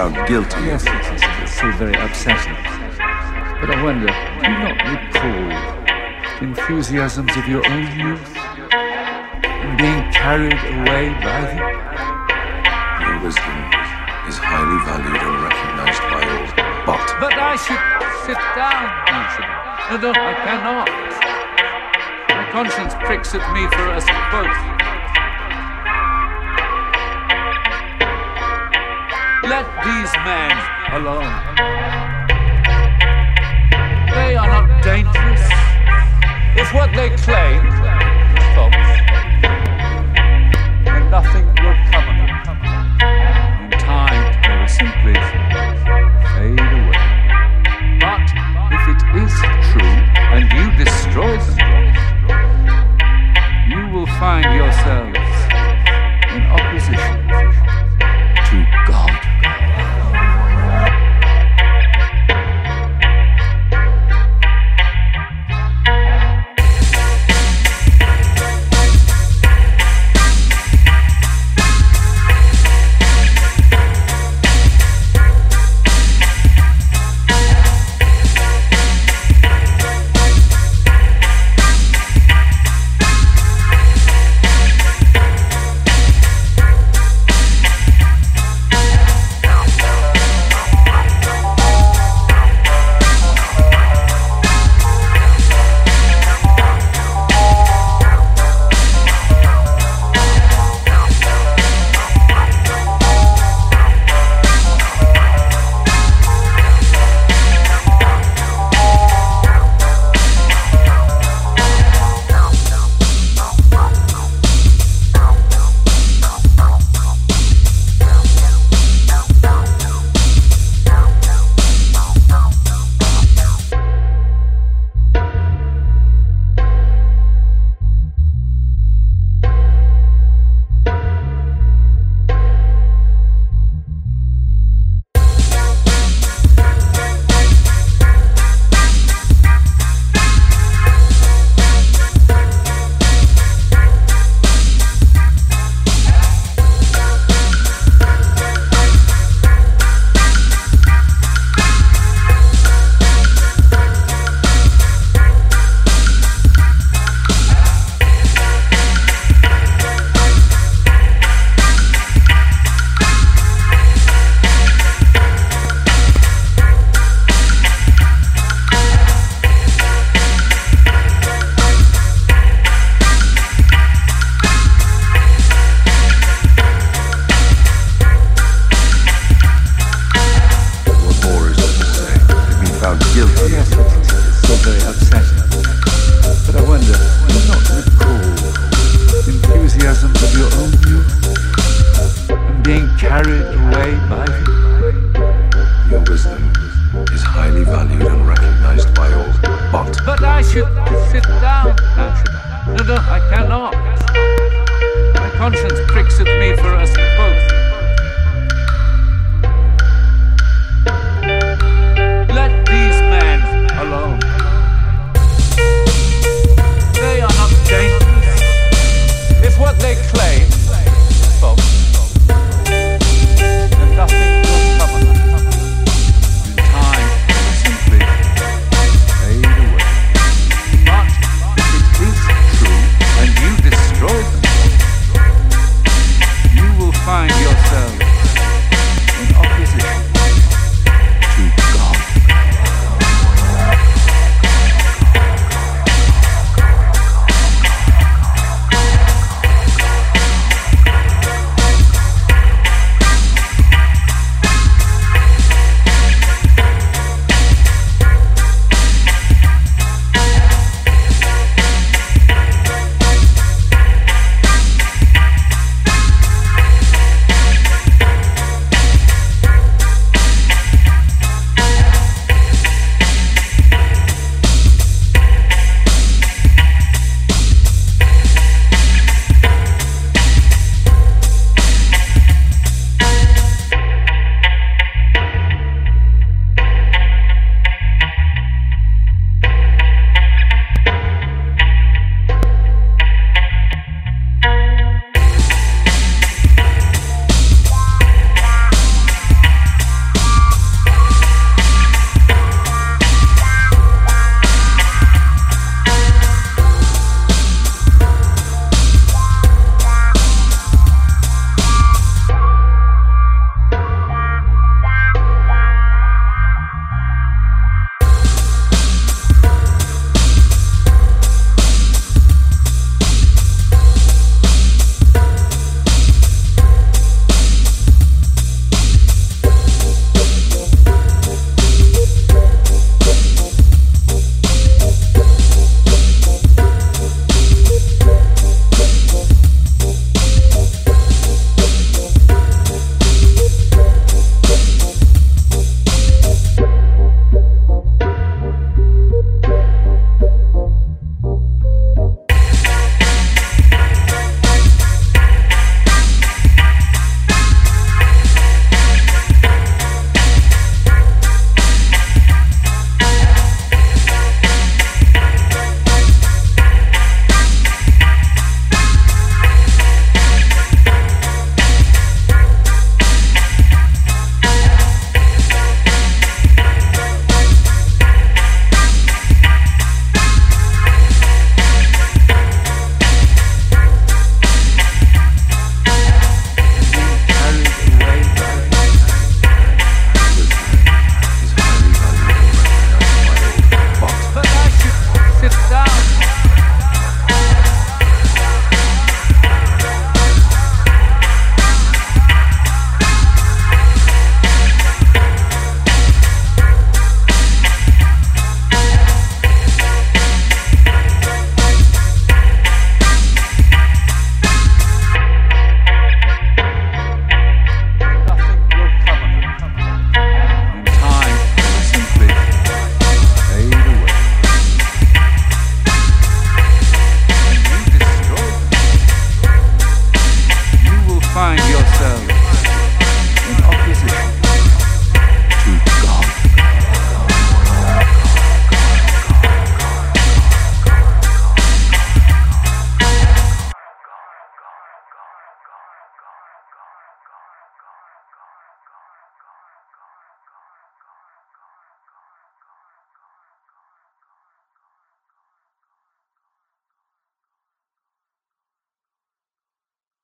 found guilty. Yes, yes, yes, it's so very upsetting. But I wonder, do you not recall the enthusiasms of your own youth? And being carried away by them? Your wisdom is highly valued and recognized by all. But But I should sit down, Anthony. No, no, I cannot. My conscience pricks at me for us both. Let these men alone. They are not dangerous. If what they claim Yes, very. But I wonder, not recall of your own being carried away by? Your wisdom is highly valued and recognized by all. But I should sit down. No, no, I cannot. My conscience